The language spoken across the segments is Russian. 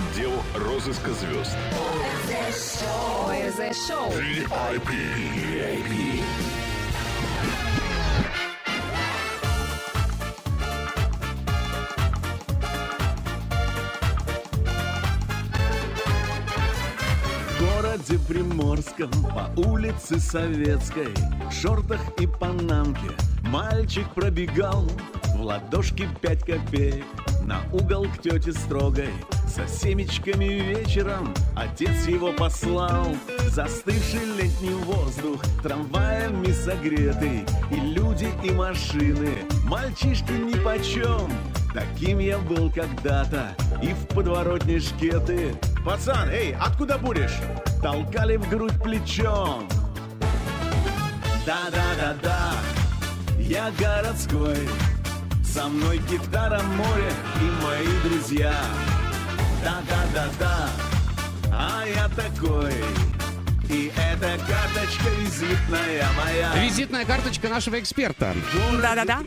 Отдел розыска звезд. Городе Приморском по улице Советской В шортах и панамке мальчик пробегал В ладошке пять копеек на угол к тете строгой За семечками вечером отец его послал. Застывший летний воздух трамваями согретый И люди, и машины, мальчишки нипочем Таким я был когда-то и в подворотне шкеты. Пацан, эй, откуда будешь? Толкали в грудь плечом. Да-да-да-да, я городской. Со мной гитара, море и мои друзья Да-да-да-да, а я такой И эта карточка визитная моя Визитная карточка нашего эксперта. Да-да-да.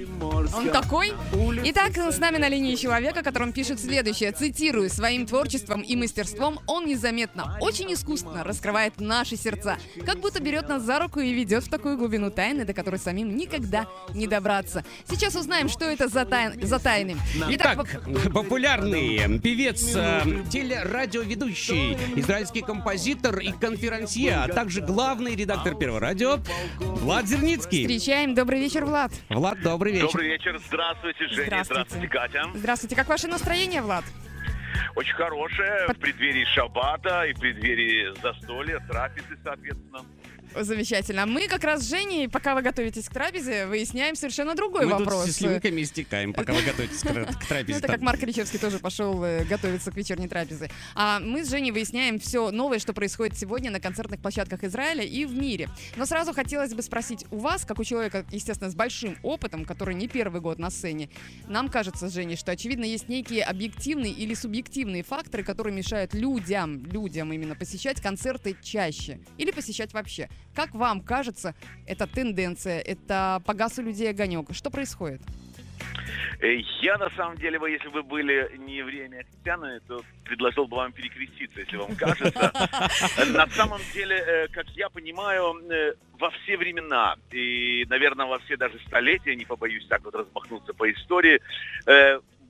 Он такой? Итак, с нами на линии человек, о котором пишет следующее. Цитирую. «Своим творчеством и мастерством он незаметно, очень искусственно раскрывает наши сердца. Как будто берет нас за руку и ведет в такую глубину тайны, до которой самим никогда не добраться. Сейчас узнаем, что это за, тайн... за тайны. Итак, воп- популярный певец, э, телерадиоведущий, израильский композитор и конферансье, а также главный редактор Первого радио Влад Зерницкий. встречаем. Добрый вечер, Влад. Влад, добрый вечер. Добрый вечер, здравствуйте, Женя, Здравствуйте. здравствуйте, Катя. Здравствуйте. Как ваше настроение, Влад? Очень хорошее, в преддверии шаббата и в преддверии застолья, трапезы, соответственно. Замечательно. Мы как раз с Женей, пока вы готовитесь к трапезе, выясняем совершенно другой Мы тут вопрос. с слюнками истекаем, пока вы готовитесь к, к Ну, трапезе. это как Марк Ричевский тоже пошел э, готовиться к вечерней трапезе. А мы с Женей выясняем все новое, что происходит сегодня на концертных площадках Израиля и в мире. Но сразу хотелось бы спросить у вас, как у человека, естественно, с большим опытом, который не первый год на сцене, нам кажется с Женей, что, очевидно, есть некие объективные или субъективные факторы, которые мешают людям, людям именно посещать концерты чаще или посещать вообще. Как вам кажется, это тенденция, это погас у людей огонек? Что происходит? Э, Я, на самом деле, бы, если бы были не евреями, а христианами, то предложил бы вам перекреститься, если вам кажется. На самом деле, э, как я понимаю, э, во все времена, и, наверное, во все даже столетия, не побоюсь так вот размахнуться по истории,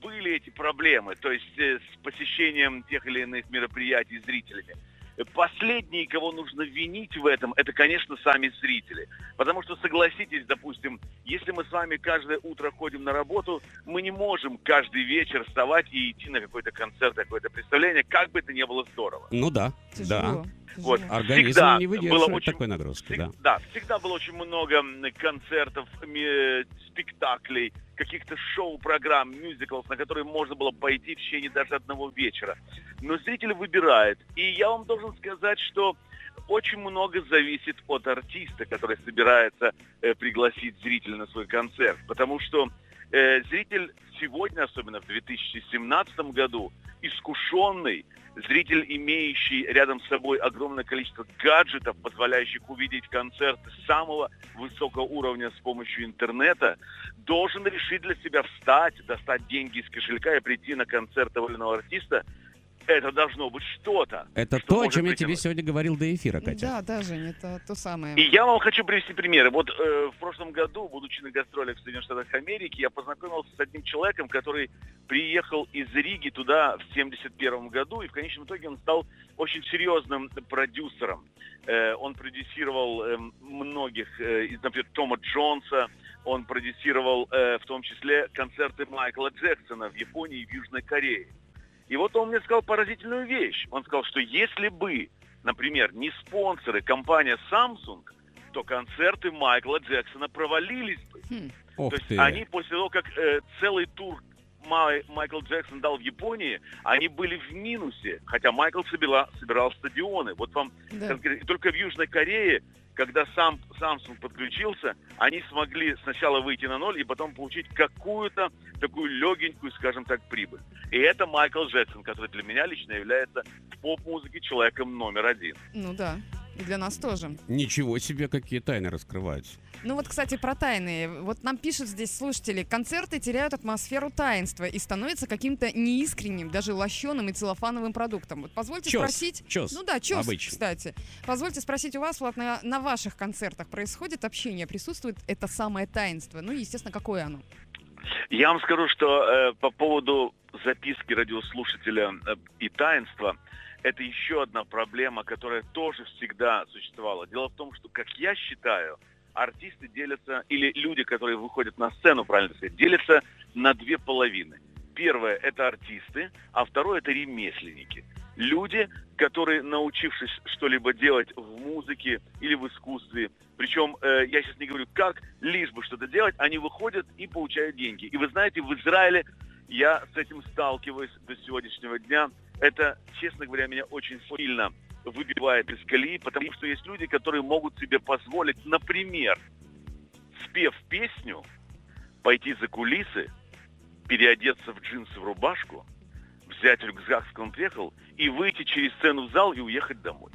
были эти проблемы, то есть с посещением тех или иных мероприятий зрителями. Последние, кого нужно винить в этом, это, конечно, сами зрители. Потому что, согласитесь, допустим, если мы с вами каждое утро ходим на работу, мы не можем каждый вечер вставать и идти на какой-то концерт, какое-то представление, как бы это ни было здорово. Ну да, Тяжело. да. Вот. Организм Всегда не было очень- такой нагрузки, Всег- да. да, всегда было очень много концертов, ме- спектаклей, каких-то шоу-программ, мюзиклов, на которые можно было пойти в течение даже одного вечера. Но зритель выбирает. И я вам должен сказать, что очень много зависит от артиста, который собирается э, пригласить зрителя на свой концерт. Потому что э, зритель сегодня, особенно в 2017 году, искушенный, зритель, имеющий рядом с собой огромное количество гаджетов, позволяющих увидеть концерты самого высокого уровня с помощью интернета, должен решить для себя встать, достать деньги из кошелька и прийти на концерт того или иного артиста. Это должно быть что-то. Это что то, о чем я тебе притянуть. сегодня говорил до эфира, Катя. Да, да, Жень, это то самое. И я вам хочу привести примеры. Вот э, в прошлом году, будучи на гастролях в Соединенных Штатах Америки, я познакомился с одним человеком, который приехал из Риги туда в 71 году, и в конечном итоге он стал очень серьезным продюсером. Э, он продюсировал э, многих, э, например, Тома Джонса, он продюсировал э, в том числе концерты Майкла Джексона в Японии и в Южной Корее. И вот он мне сказал поразительную вещь. Он сказал, что если бы, например, не спонсоры компания Samsung, то концерты Майкла Джексона провалились бы. Хм. Ох то есть ты. они после того, как э, целый тур Май- Майкл Джексон дал в Японии, они были в минусе, хотя Майкл собирал, собирал стадионы. Вот вам Да. конкретно. Только в Южной Корее, когда сам Samsung подключился, они смогли сначала выйти на ноль и потом получить какую-то такую легенькую, скажем так, прибыль. И это Майкл Джексон, который для меня лично является в поп-музыке человеком номер один. Ну да. И для нас тоже. Ничего себе, какие тайны раскрываются. Ну вот, кстати, про тайны. Вот нам пишут здесь слушатели, концерты теряют атмосферу таинства и становятся каким-то неискренним, даже лощеным и целлофановым продуктом. Вот позвольте Чёс, спросить... чёс Ну да, чёс, обычный. кстати. Позвольте спросить у вас, Влад, на, на ваших концертах происходит общение, присутствует это самое таинство? Ну и, естественно, какое оно? Я вам скажу, что э, по поводу записки радиослушателя э, и таинства, это еще одна проблема, которая тоже всегда существовала. Дело в том, что, как я считаю, артисты делятся, или люди, которые выходят на сцену, правильно сказать, делятся на две половины. Первое – это артисты, а второе – это ремесленники. Люди, которые, научившись что-либо делать в музыке или в искусстве, причем э, я сейчас не говорю как, лишь бы что-то делать, они выходят и получают деньги. И вы знаете, в Израиле я с этим сталкиваюсь до сегодняшнего дня. Это, честно говоря, меня очень сильно выбивает из колеи, потому что есть люди, которые могут себе позволить, например, спев песню, пойти за кулисы, переодеться в джинсы, в рубашку, взять рюкзак, с которым приехал, и выйти через сцену в зал и уехать домой.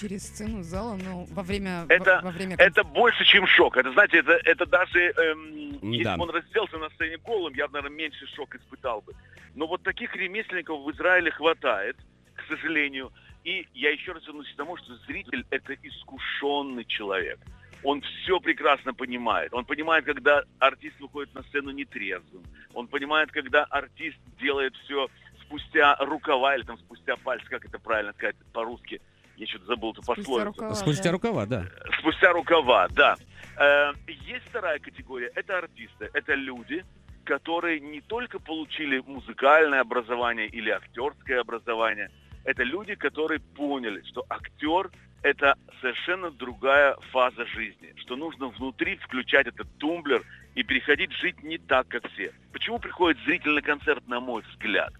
Через сцену зала, ну, во время... Это- во, во время Это больше, чем шок. Это, знаете, это, это даже, эм, если Да. бы он разделся на сцене голым, я бы, наверное, меньше шок испытал бы. Но вот таких ремесленников в Израиле хватает, к сожалению. И я еще раз вернусь к тому, что зритель – это искушенный человек. Он все прекрасно понимает. Он понимает, когда артист выходит на сцену нетрезвым. Он понимает, когда артист делает все спустя рукава или там спустя пальцы, как это правильно сказать по-русски. Я что-то забыл эту Спустя пословицу. рукава, Спустя да. рукава, да. Спустя рукава, да. Э, Есть вторая категория. Это артисты. Это люди, которые не только получили музыкальное образование или актерское образование. Это люди, которые поняли, что актер – это совершенно другая фаза жизни. Что нужно внутри включать этот тумблер и переходить жить не так, как все. Почему приходит зритель на концерт, на мой взгляд?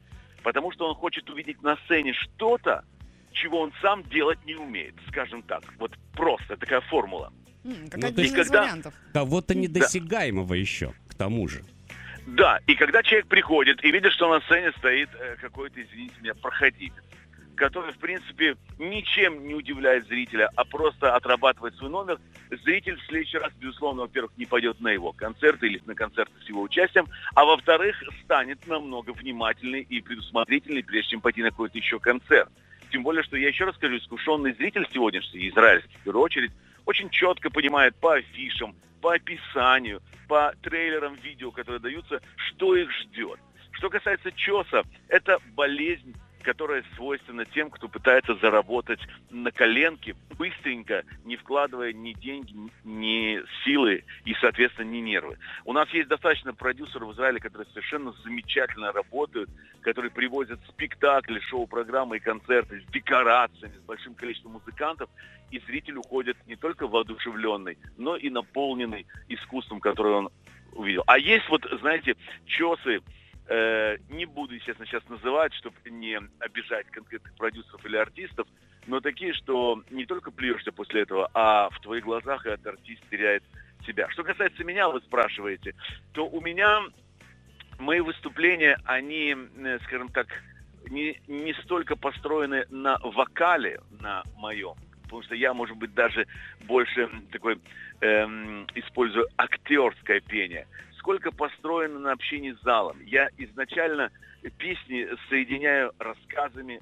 Потому что он хочет увидеть на сцене что-то, чего он сам делать не умеет, скажем так. Вот просто такая формула. М, как Ну, один из когда- вариантов. Кого-то недосягаемого еще, к тому же. Да, и когда человек приходит и видит, что на сцене стоит э, какой-то, извините меня, проходимец, который, в принципе, ничем не удивляет зрителя, а просто отрабатывает свой номер, зритель в следующий раз, безусловно, во-первых, не пойдет на его концерты или на концерты с его участием, а во-вторых, станет намного внимательнее и предусмотрительнее, прежде чем пойти на какой-то еще концерт. Тем более, что я еще раз скажу, искушенный зритель сегодняшний, израильский, в первую очередь, очень четко понимает по афишам, по описанию, по трейлерам видео, которые даются, что их ждет. Что касается ЧОСа, это болезнь, которая свойственна тем, кто пытается заработать на коленке быстренько, не вкладывая ни деньги, ни силы и, соответственно, ни нервы. У нас есть достаточно продюсеров в Израиле, которые совершенно замечательно работают, которые привозят спектакли, шоу-программы и концерты с декорациями, с большим количеством музыкантов, и зритель уходит не только воодушевленный, но и наполненный искусством, которое он увидел. А есть вот, знаете, чесы, э, не буду, естественно, сейчас называть, чтобы не обижать конкретных продюсеров или артистов, но такие, что не только плюешься после этого, а в твоих глазах этот артист теряет себя. Что касается меня, вы спрашиваете, то у меня мои выступления, они, э, скажем так, не, не столько построены на вокале, на моем, потому что я, может быть, даже больше такой эм, использую актерское пение, сколько построено на общении с залом. Я изначально песни соединяю рассказами,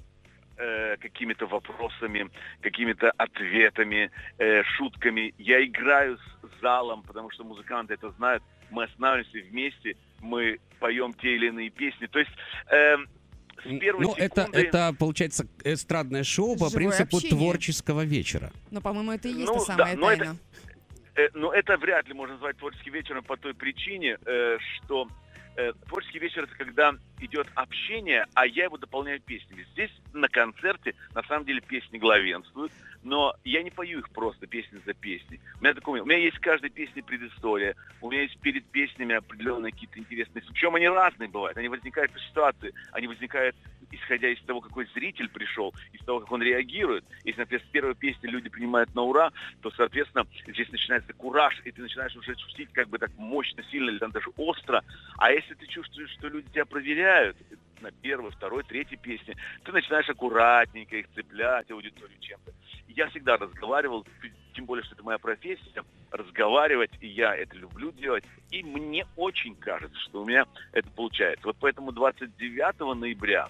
э, какими-то вопросами, какими-то ответами, э, шутками. Я играю с залом, потому что музыканты это знают. Мы останавливаемся вместе, мы поем те или иные песни. То есть с первой Ну, это, секунды... это, получается, эстрадное шоу по Живое принципу общение. творческого вечера. Но, по-моему, это и есть Ну, та самая да, но это- тайна. Э, но это вряд ли можно назвать творческим вечером по той причине, э, что э, творческий вечер это когда идет общение, а я его дополняю песнями. Здесь на концерте на самом деле песни главенствуют, но я не пою их просто песни за песней. У меня такое, у меня есть в каждой песне предыстория, у меня есть перед песнями определенные какие-то интересные, причем они разные бывают, они возникают по ситуации, они возникают исходя из того, какой зритель пришел, из того, как он реагирует. Если, например, с первой песни люди принимают на ура, то, соответственно, здесь начинается кураж, и ты начинаешь уже шутить как бы так мощно, сильно или там даже остро. А если ты чувствуешь, что люди тебя проверяют, на первой, второй, третьей песне. Ты начинаешь аккуратненько их цеплять, аудиторию чем-то. Я всегда разговаривал, тем более, что это моя профессия, разговаривать, и я это люблю делать. И мне очень кажется, что у меня это получается. Вот поэтому 29 ноября,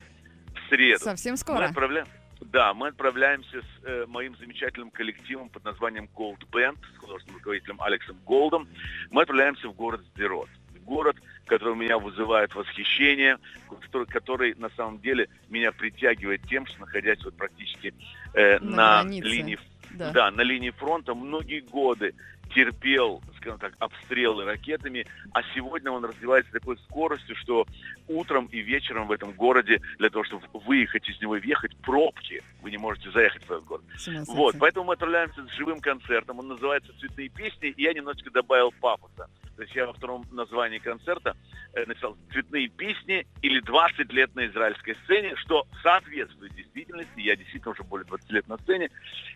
в среду, Совсем мы скоро. отправляем. Да, мы отправляемся с э, моим замечательным коллективом под названием Gold Band, с художественным руководителем Алексом Голдом. Мы отправляемся в город Сдерот. Город, который меня вызывает восхищение, который, который на самом деле меня притягивает тем, что находясь вот практически э, На на, границе. линии Да. да, на линии фронта многие годы терпел, скажем так, обстрелы ракетами, а сегодня он развивается такой скоростью, что утром и вечером в этом городе для того, чтобы выехать из него и въехать, пробки, вы не можете заехать в этот город. Вот, поэтому мы отправляемся с живым концертом, он называется «Цветные песни», и я немножечко добавил пафоса. То есть я во втором названии концерта э, написал «Цветные песни» или «20 лет на израильской сцене», что соответствует действительности. Я действительно уже более 20 лет на сцене.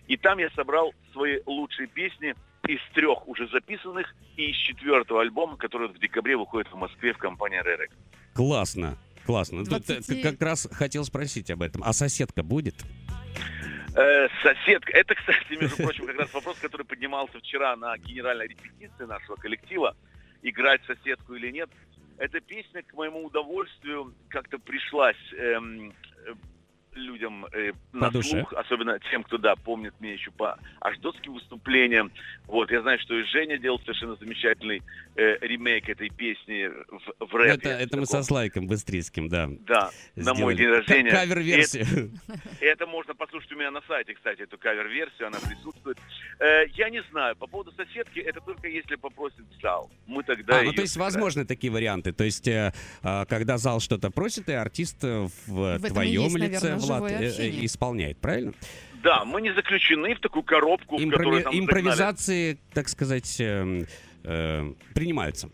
И там я собрал свои лучшие песни из трех уже записанных и из четвертого альбома, который в декабре выходит в Москве в компании Ререк. Классно. Классно. Тут э, 20 как раз хотел спросить об этом. А соседка будет? Э, соседка. Это, кстати, между прочим, как раз вопрос, который поднимался вчера на генеральной репетиции нашего коллектива. Играть соседку или нет. Эта песня, к моему удовольствию, как-то пришлась эм, людям э, на По душе. слух, особенно тем, кто, да, помнит меня еще по аждотским выступлениям. Вот, я знаю, что и Женя делал совершенно замечательный э, ремейк этой песни в, в рэпе. это, это мы таком. со Слайком Быстрицким, да. Да, на мой сделали. день рождения. Ка- Кавер-версию. Это можно послушать у меня на сайте, кстати, эту кавер-версию, она присутствует. Э, я не знаю, по поводу соседки, это только если попросит зал. Мы тогда А, ну то есть сыграем. возможны такие варианты. То есть, э, а, когда зал что-то просит, и артист э, в и твоем есть, лице, наверное, Влад, э, э, исполняет, правильно? Да, мы не заключены в такую коробку, в Импрови- которую там загнали. Импровизации, так сказать, эм, э, принимаются.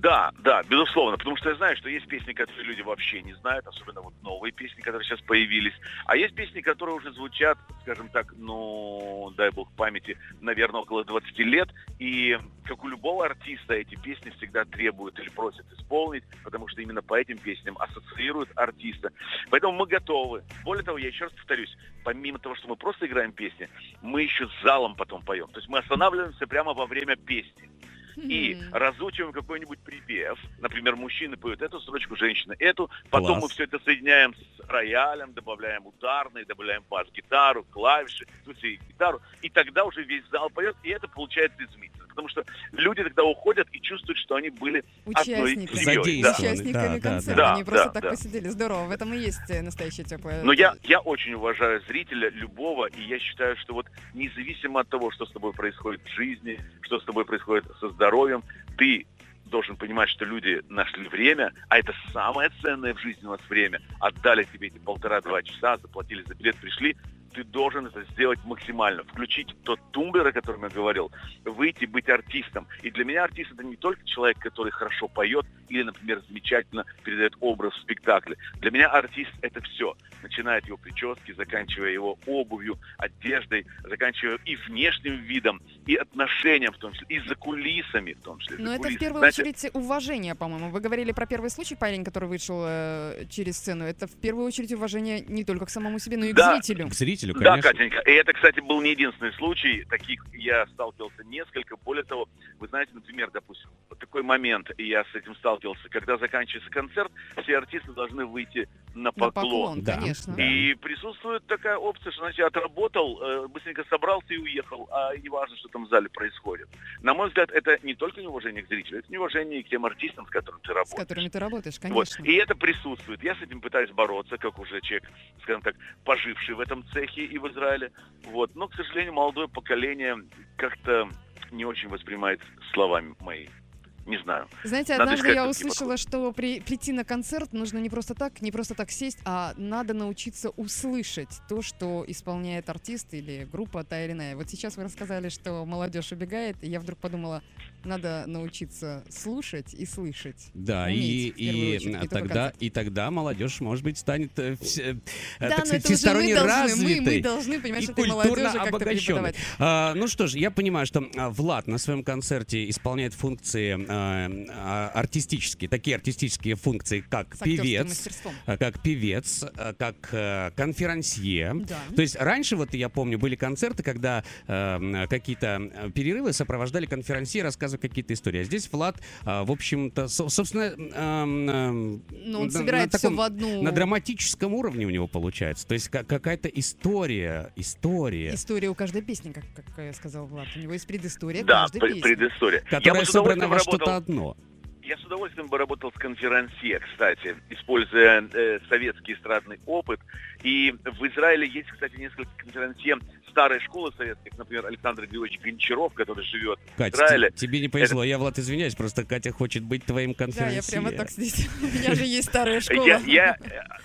Да, да, безусловно, потому что я знаю, что есть песни, которые люди вообще не знают, особенно вот новые песни, которые сейчас появились, а есть песни, которые уже звучат, скажем так, ну, дай бог памяти, наверное, около 20 лет, и как у любого артиста эти песни всегда требуют или просят исполнить, потому что именно по этим песням ассоциируют артиста. Поэтому мы готовы. Более того, я еще раз повторюсь, помимо того, что мы просто играем песни, мы еще с залом потом поем. То есть мы останавливаемся прямо во время песни и разучиваем какой-нибудь припев. Например, мужчины поют эту строчку, женщины эту. Потом Класс. мы все это соединяем с роялем, добавляем ударный, добавляем бас-гитару, клавиши, в смысле, гитару. И тогда уже весь зал поет, и это получается изумительно. Потому что люди тогда уходят и чувствуют, что они были одной Участниками. семьей. Да. Участниками Да, да, концерта. да. Они просто Да, так да. посидели. Здорово. В этом и есть настоящее теплое. Но я, я очень уважаю зрителя, любого, и я считаю, что вот независимо от того, что с тобой происходит в жизни, что с тобой происходит со здоровьем, ты должен понимать, что люди нашли время, а это самое ценное в жизни у нас время. Отдали тебе эти полтора-два часа, заплатили за билет, пришли. Ты должен это сделать максимально. Включить тот тумблер, о котором я говорил, выйти, быть артистом. И для меня артист это не только человек, который хорошо поет или, например, замечательно передает образ в спектакле. Для меня артист это все. Начиная от его прически, заканчивая его обувью, одеждой, заканчивая и внешним видом, и отношением в том числе, и за кулисами в том числе. Но за это в кулисами. первую Знаете, очередь уважение, по-моему. Вы говорили про первый случай, парень, который вышел э, через сцену. Это в первую очередь уважение не только к самому себе, но и к Да. зрителю. К зрителю, Да, конечно. Катенька. И это, кстати, был не единственный случай. Таких я сталкивался несколько. Более того, вы знаете, например, допустим, вот такой момент, и я с этим сталкивался, когда заканчивается концерт, все артисты должны выйти на На поклон. поклон, Да. конечно. Да. И присутствует такая опция, что значит отработал, э, быстренько собрался и уехал, а не важно, что там в зале происходит. На мой взгляд, это не только неуважение к зрителю, это неуважение и к тем артистам, с которыми ты С работаешь. которыми ты работаешь, Вот. конечно. И это присутствует. Я с этим пытаюсь бороться, как уже человек, скажем так, поживший в этом цехе и в Израиле. Вот. Но, к сожалению, молодое поколение как-то не очень воспринимает слова мои. Не знаю. Знаете, Надо однажды я услышала, что при- прийти на концерт нужно не просто так, не просто так сесть, а надо научиться услышать то, что исполняет артист или группа та или иная. Вот сейчас вы рассказали, что молодежь убегает, и я вдруг подумала, надо научиться слушать и слышать. Да, Уметь, и, и, очередь, тогда, и тогда молодежь, может быть, станет, э, э, Да, так сказать, мы всесторонне должны, мы, развитой. мы должны, понимаешь, и культурно обогащенной. А, ну что ж, я понимаю, что а, Влад на своем концерте исполняет функции а, а, артистические, такие артистические функции, как певец, мастерством. а, как певец, а, как э, конферансье. Да. То есть раньше, вот я помню, были концерты, когда э, какие-то э, перерывы сопровождали конферансье, рассказывая какие-то истории. А здесь Влад, а, в общем-то, со- собственно... Ну, он на- собирает на все таком- в одну На драматическом уровне у него получается. То есть ка- какая-то история, история, история у каждой песни, как, как я сказал Влад. У него есть предыстория Да, каждой песни. предыстория. Которая собрана во что-то одно. Я с удовольствием бы работал с конферансье, кстати, используя э, советский эстрадный опыт. И в Израиле есть, кстати, несколько конферансье старой школы советских, например, Александр Григорьевич Гончаров, который живет в Катя, Израиле. те- тебе не повезло. Я, Влад, извиняюсь, просто Катя хочет быть твоим Да, конферансье. я прямо так здесь. У меня же есть старая школа. Я, я,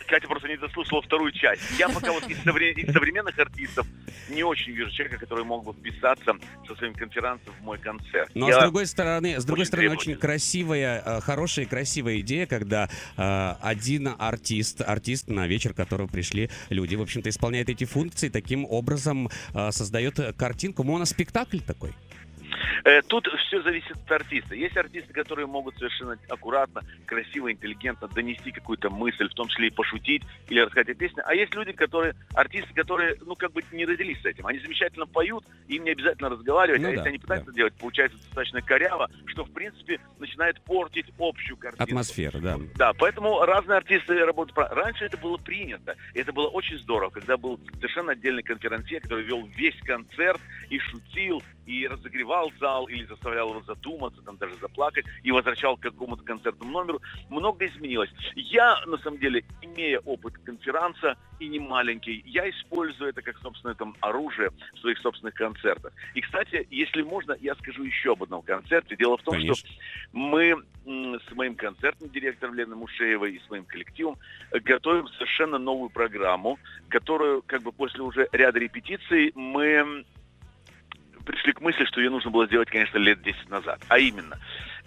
Катя просто не дослушала вторую часть. Я пока вот из, совре- из современных артистов не очень вижу человека, который мог бы вписаться со своим конферансом в мой концерт. Но Я- с другой стороны, с другой очень стороны, очень красивая, э, хорошая и красивая идея, когда э, один артист, артист на вечер, к которому пришли люди, в общем-то, исполняет эти функции, таким образом создает э, картинку, моноспектакль такой. Э, Тут все зависит от артиста. Есть артисты, которые могут совершенно аккуратно, красиво, интеллигентно донести какую-то мысль, в том числе и пошутить или рассказать о песне. А есть люди, которые, артисты, которые, ну, как бы не родились с этим. Они замечательно поют, им не обязательно разговаривать, Ну а да, если они пытаются да. делать, получается достаточно коряво, что, в принципе, начинает портить общую картину. Атмосфера, да. Да, поэтому разные артисты работают. Раньше это было принято. И это было очень здорово, когда был совершенно отдельный конферансье, который вел весь концерт и шутил, и разогревал зал, или заставлял его задуматься, там даже заплакать, и возвращал к какому-то концертному номеру. Много изменилось. Я, на самом деле, имея опыт конферанса, и не маленький, я использую это как собственное там оружие в своих собственных концертах. И, кстати, если можно, я скажу еще об одном концерте. Дело в том, что Конечно. мы м, с моим концертным директором Леной Мушеевой и с моим коллективом готовим совершенно новую программу, которую как бы после уже ряда репетиций мы мысли, что ее нужно было сделать, конечно, лет 10 назад. А именно,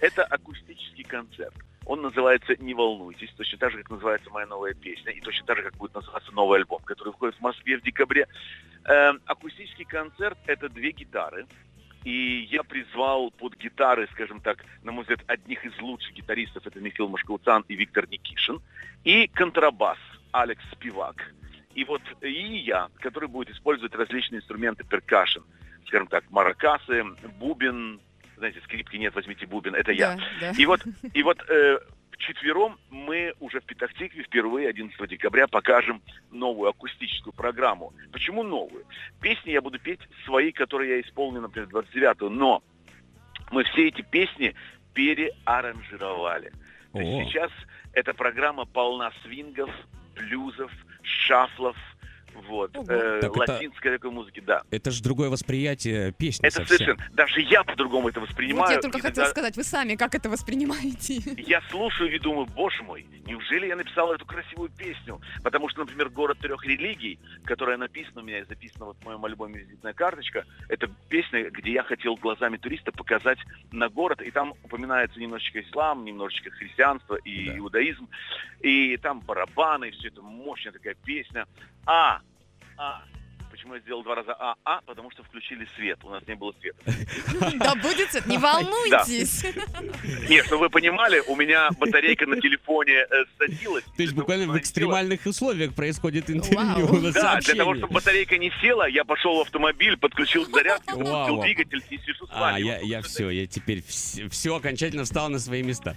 это акустический концерт. Он называется «Не волнуйтесь», точно так же, как называется моя новая песня, и точно так же, как будет называться новый альбом, который выходит в Москве в декабре. Эм, акустический концерт – это две гитары, и я призвал под гитары, скажем так, на мой взгляд, одних из лучших гитаристов, это Михаил Машкауцан и Виктор Никишин, и контрабас Алекс Спивак. И вот и я, который будет использовать различные инструменты перкашн, скажем так, маракасы, бубен, знаете, скрипки нет, возьмите бубен, это я. Да, да. И вот, и вот э, вчетвером мы уже в Петахтикве впервые 11 декабря покажем новую акустическую программу. Почему новую? Песни я буду петь свои, которые я исполню, например, 29-го, но мы все эти песни переаранжировали. То есть сейчас эта программа полна свингов, блюзов, шафлов, вот, Ого. э, Так это- латинской такой музыки, да. Это же другое восприятие песни Это совсем. совершенно, даже я по-другому это воспринимаю. Вот я только хотела сказать, вы сами как это воспринимаете? я слушаю и думаю, боже мой, неужели я написал эту красивую песню? Потому что, например, «Город трех религий», которая написана у меня и записана вот в моем альбоме «Визитная карточка», это песня, где я хотел глазами туриста показать на город, и там упоминается немножечко ислам, немножечко христианство и Да. иудаизм, и там барабаны, и все это мощная такая песня. А, а, Почему я сделал два раза А? А, потому что включили свет. У нас не было света. Да будет свет, не волнуйтесь. Нет, чтобы вы понимали, у меня батарейка на телефоне э, садилась. То есть буквально в экстремальных условиях происходит интервью. Да, для того, чтобы батарейка не села, я пошел в автомобиль, подключил к зарядке, Вау. подключил двигатель и сижу с А, вами. я, Вот, я все, я теперь все, окончательно встал на свои места.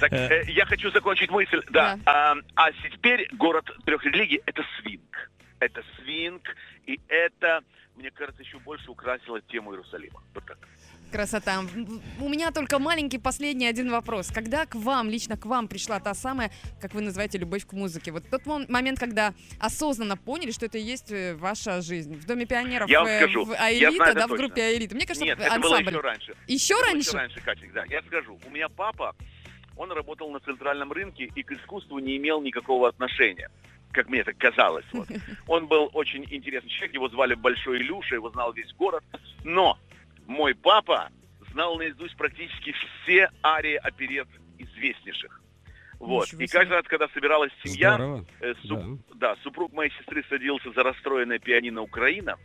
Так, э, я хочу закончить мысль. Да. А, а теперь город трех религий это свинг. Это свинг, и это, мне кажется, еще больше украсило тему Иерусалима. Вот так. Красота. У меня только маленький последний один вопрос. Когда к вам, лично к вам пришла та самая, как вы называете, любовь к музыке? Вот тот мом- момент, когда осознанно поняли, что это и есть э, ваша жизнь. В Доме пионеров, Я вам э, скажу, в Аэлита, знаю да, в точно. группе Аэлита. Мне кажется, Нет, это было ансамбль. еще раньше. Еще Это раньше? еще раньше, Катя, да. Я скажу, у меня папа, он работал на центральном рынке и к искусству не имел никакого отношения как мне так казалось. Вот. Он был очень интересный человек, его звали Большой Илюша, его знал весь город. Но мой папа знал наизусть практически все арии оперет известнейших. Вот. И каждый раз, когда собиралась семья, Здорово. э, суп- да, супруг моей сестры садился за расстроенное пианино Украина.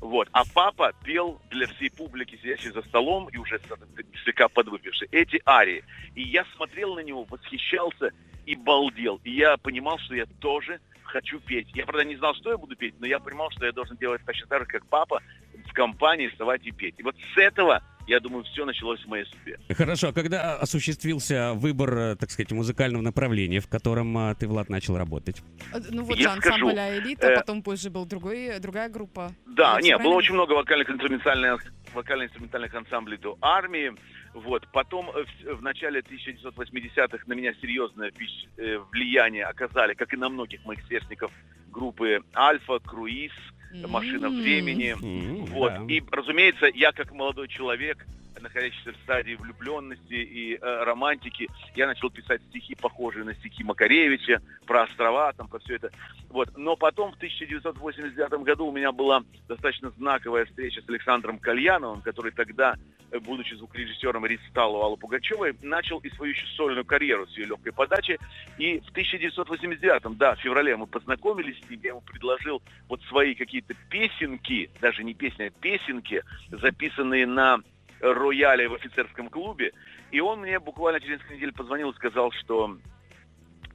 Вот. А папа пел для всей публики, сидящей за столом и уже с- слегка подвыпившей, эти арии. И я смотрел на него, восхищался и балдел. И я понимал, что я тоже хочу петь. Я, правда, не знал, что я буду петь, но я понимал, что я должен делать точно так же, как папа, в компании вставать и петь. И вот с этого, я думаю, все началось в моей судьбе. Хорошо, а когда осуществился выбор, э, так сказать, музыкального направления, в котором э, ты, Влад, начал работать? Э, Ну вот Я же ансамбль скажу, «Элита», э, потом позже был другой, другая группа. Да, Вот, нет, было очень много вокальных инструментальных вокально-инструментальных ансамблей до армии. Вот. Потом в, в начале 1980-х на меня серьезное э, влияние оказали, как и на многих моих сверстников, группы «Альфа», «Круиз», «Машина времени». Вот. И, разумеется, я как молодой человек, находящийся в стадии влюбленности и э, романтики, я начал писать стихи, похожие на стихи Макаревича, про острова, там, про все это. Вот. Но потом, в 1989 году, у меня была достаточно знаковая встреча с Александром Кальяновым, который тогда, э, будучи звукорежиссером Ристалу Аллы Пугачевой, начал и свою еще сольную карьеру с ее легкой подачи. И в 1989, да, в феврале мы познакомились с ним, я ему предложил вот свои какие-то песенки, даже не песни, а песенки, записанные на рояле в офицерском клубе. И он мне буквально через несколько недель позвонил и сказал, что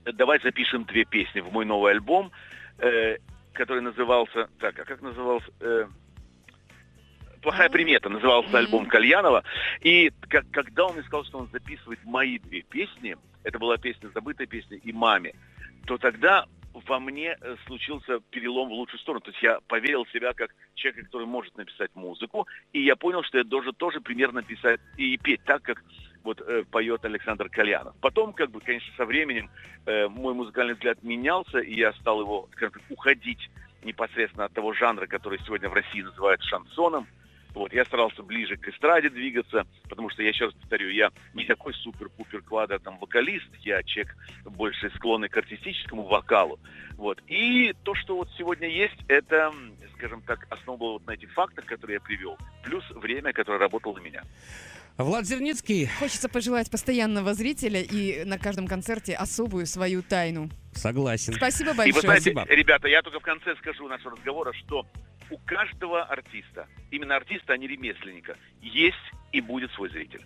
давай запишем две песни в мой новый альбом, э, который назывался... Так, а как назывался? Э, Плохая примета назывался альбом Кальянова. И как- когда он мне сказал, что он записывает мои две песни, это была песня, забытая песня и маме, то тогда во мне э, случился перелом в лучшую сторону. То есть я поверил в себя как человека, который может написать музыку, и я понял, что я должен тоже примерно писать и петь так, как вот э, поет Александр Кальянов. Потом, как бы, конечно, со временем э, мой музыкальный взгляд менялся, и я стал его, скажем так, уходить непосредственно от того жанра, который сегодня в России называют шансоном. Вот, я старался ближе к эстраде двигаться, потому что, я еще раз повторю, я не такой супер-пупер квадро там вокалист, я человек больше склонный к артистическому вокалу. Вот. И то, что вот сегодня есть, это, скажем так, основа вот на этих фактах, которые я привел, плюс время, которое работало на меня. Влад Зерницкий, Хочется пожелать постоянного зрителя и на каждом концерте особую свою тайну. согласен. Спасибо И вы большое. знаете, Спасибо. ребята, я только в конце скажу нашего разговора, что у каждого артиста, именно артиста, а не ремесленника, есть и будет свой зритель.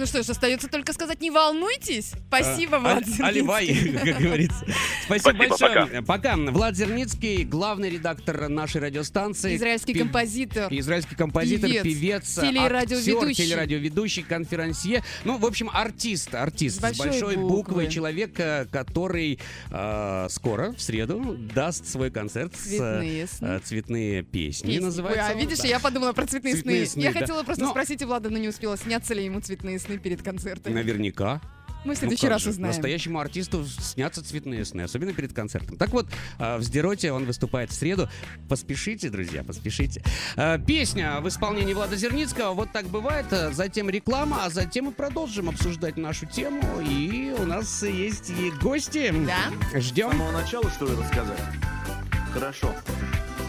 Ну что ж, остается только сказать, не волнуйтесь. Спасибо, А, Влад Зерницкий. Аливай, как говорится. Спасибо Спасибо, большое. Пока. Влад Зерницкий, главный редактор нашей радиостанции. Израильский Пев- композитор. Израильский композитор, Певец, певец, телерадиоведущий. актер, телерадиоведущий, конферансье. Ну, в общем, артист, артист С большой большой буквы. буквы, человек, э, который э, скоро, в среду, даст свой концерт с Цветные сны. э, «Цветные песни». Песни. Называется Ой, а видишь, да. я подумала про цветные, Цветные сны. сны, Я да. хотела просто Но- спросить у Влада, но не успела, снятся ли ему цветные сны перед концертом. Наверняка. Мы в Ну следующий как раз же, узнаем. Настоящему артисту снятся цветные сны, особенно перед концертом. Так вот, а, в Сдероте он выступает в среду. Поспешите, друзья, поспешите. А, Песня в исполнении Влада Зерницкого. Вот так бывает. А, Затем реклама, а затем мы продолжим обсуждать нашу тему. И у нас есть и гости. Да? С Ждем. самого начала, что ли, рассказать? Хорошо,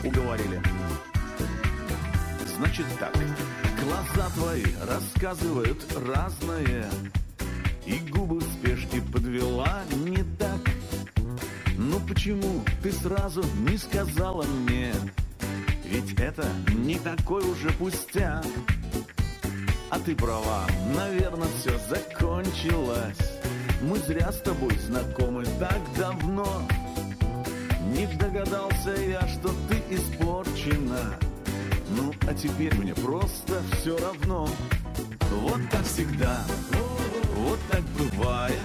уговорили. Значит так, глаза твои рассказывают разное, И губы в спешке подвела не так. Ну почему ты сразу не сказала мне? Ведь это не такой уже пустяк. А ты права, наверное, все закончилось. Мы зря с тобой знакомы так давно. Не догадался я, что ты испорчена. Ну, а теперь мне просто все равно. Вот так всегда, вот так бывает.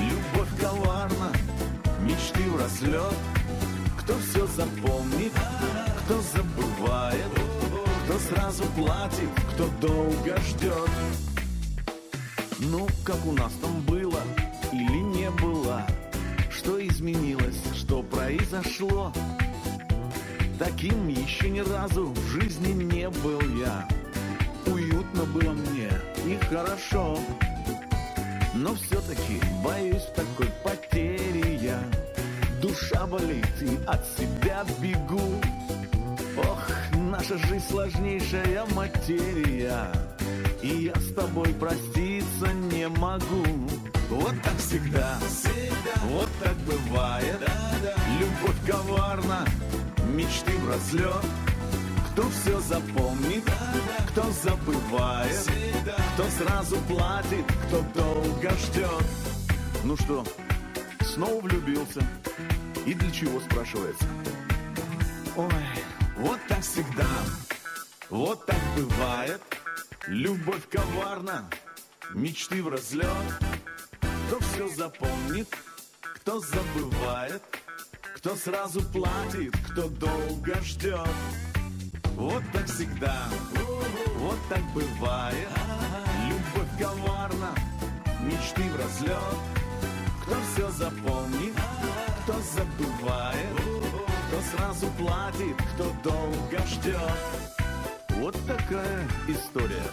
Любовь коварна, мечты в расслет. Кто все запомнит, кто забывает, кто сразу платит, кто долго ждет. Ну, как у нас там было или не было, что изменилось, что произошло. Таким еще ни разу в жизни не был я. Уютно было мне и хорошо. Но все-таки боюсь такой потери я. Душа болит и от себя бегу. Ох, наша жизнь сложнейшая материя. И я с тобой проститься не могу Вот так всегда, вот так бывает Любовь коварна, мечты в разлет Кто все запомнит, кто забывает Кто сразу платит, кто долго ждет Ну что, снова влюбился? И для чего, спрашивается? Ой, вот так всегда, вот так бывает Любовь коварна, мечты в разлет Кто все запомнит, кто забывает Кто сразу платит, кто долго ждет. Вот так всегда, вот так бывает. Любовь коварна, мечты в разлет. Кто все запомнит, кто забывает. Кто сразу платит, кто долго ждет. Вот такая история